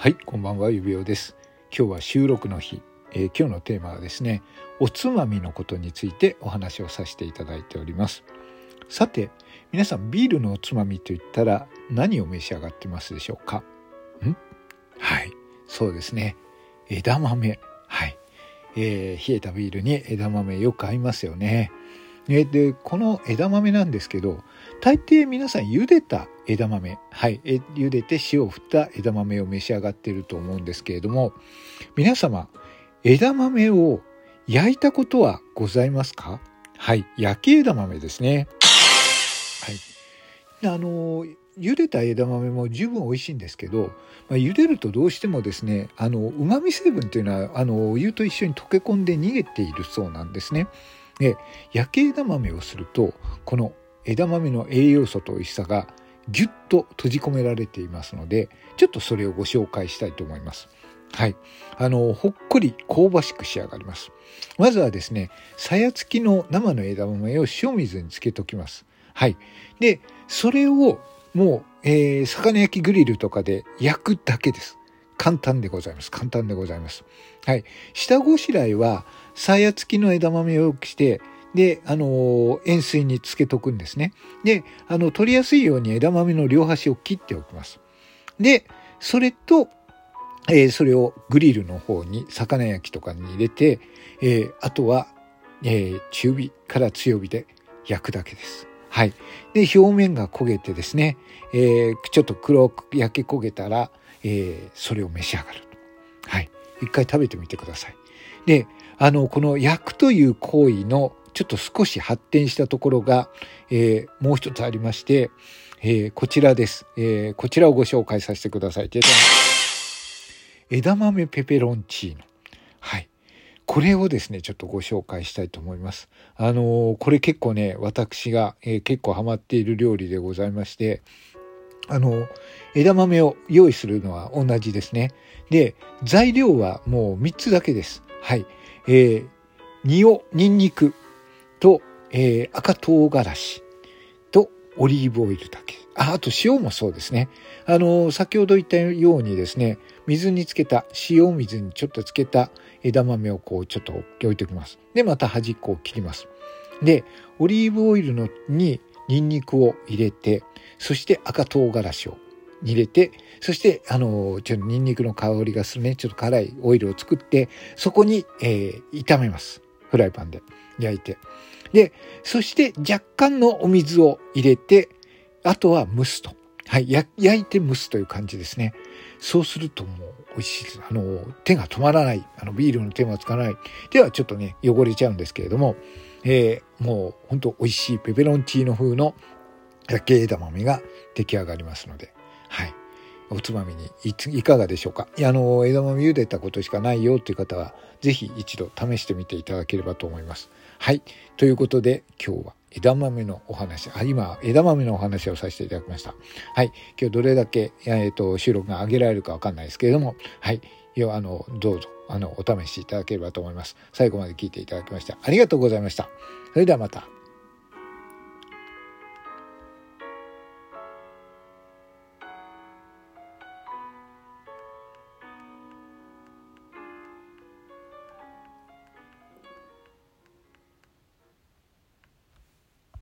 はい、こんばんは、指輪です。今日は収録の日、えー、今日のテーマはですね、おつまみのことについてお話をさせていただいております。さて、皆さんビールのおつまみといったら何を召し上がってますでしょうか？ん？はい、そうですね。枝豆。はい。えー、冷えたビールに枝豆よく合いますよね。で、この枝豆なんですけど、大抵皆さん茹でた枝豆、はい、茹でて塩を振った枝豆を召し上がっていると思うんですけれども、皆様、枝豆を焼いたことはございますか？はい、焼き枝豆ですね。はい。あの、茹でた枝豆も十分美味しいんですけど、まあ、茹でるとどうしてもですね、あの、旨味成分というのは、あの、お湯と一緒に溶け込んで逃げているそうなんですね。で焼き枝豆をするとこの枝豆の栄養素と美味しさがぎゅっと閉じ込められていますのでちょっとそれをご紹介したいと思います。はい。あの、ほっこり香ばしく仕上がります。まずはですね、さや付きの生の枝豆を塩水につけときます。はい。で、それをもう、えー、魚焼きグリルとかで焼くだけです。簡単でございます。簡単でございます。はい。下ごしらえは、さや付きの枝豆をよくして、で、あの、塩水につけとくんですね。で、あの、取りやすいように枝豆の両端を切っておきます。で、それと、えー、それをグリルの方に魚焼きとかに入れて、えー、あとは、えー、中火から強火で焼くだけです。はい。で、表面が焦げてですね、え、ちょっと黒く焼け焦げたら、え、それを召し上がる。はい。一回食べてみてください。で、あの、この焼くという行為のちょっと少し発展したところが、えー、もう一つありまして、えー、こちらです、えー、こちらをご紹介させてください。枝豆ペペロンチーノ。はい。これをですね、ちょっとご紹介したいと思います。あのこれ結構ね、私が、え結構ハマっている料理でございまして、あの、枝豆を用意するのは同じですね。で、材料はもう3つだけです。はい。えー、ニオ、ニンニクと、えー、赤唐辛子とオリーブオイルだけ。あ、あと塩もそうですね。あの、先ほど言ったようにですね、水につけた、塩水にちょっとつけた枝豆をこうちょっと置いておきます。で、また端っこを切ります。で、オリーブオイルのにニンニクを入れて、そして赤唐辛子を入れて、そして、あの、ちょっとニンニクの香りがするね、ちょっと辛いオイルを作って、そこに、えー、炒めます。フライパンで焼いて。で、そして若干のお水を入れて、あとは蒸すと。はい、焼いて蒸すという感じですね。そうするともう美味しいです。あの、手が止まらない。あの、ビールの手がつかない。ではちょっとね、汚れちゃうんですけれども、えー、もう本当美味しいペペロンチーノ風の焼き枝豆が出来上がりますので、はい。おつまみにいかがでしょうかいやあの枝豆茹でたことしかないよという方は是非一度試してみていただければと思います。はいということで今日は枝豆のお話あ今枝豆のお話をさせていただきました。はい今日どれだけ、えーと、収録が上げられるか分かんないですけれどもはいあのどうぞあのお試しいただければと思います。最後まで聞いていただきましてありがとうございました。それではまた。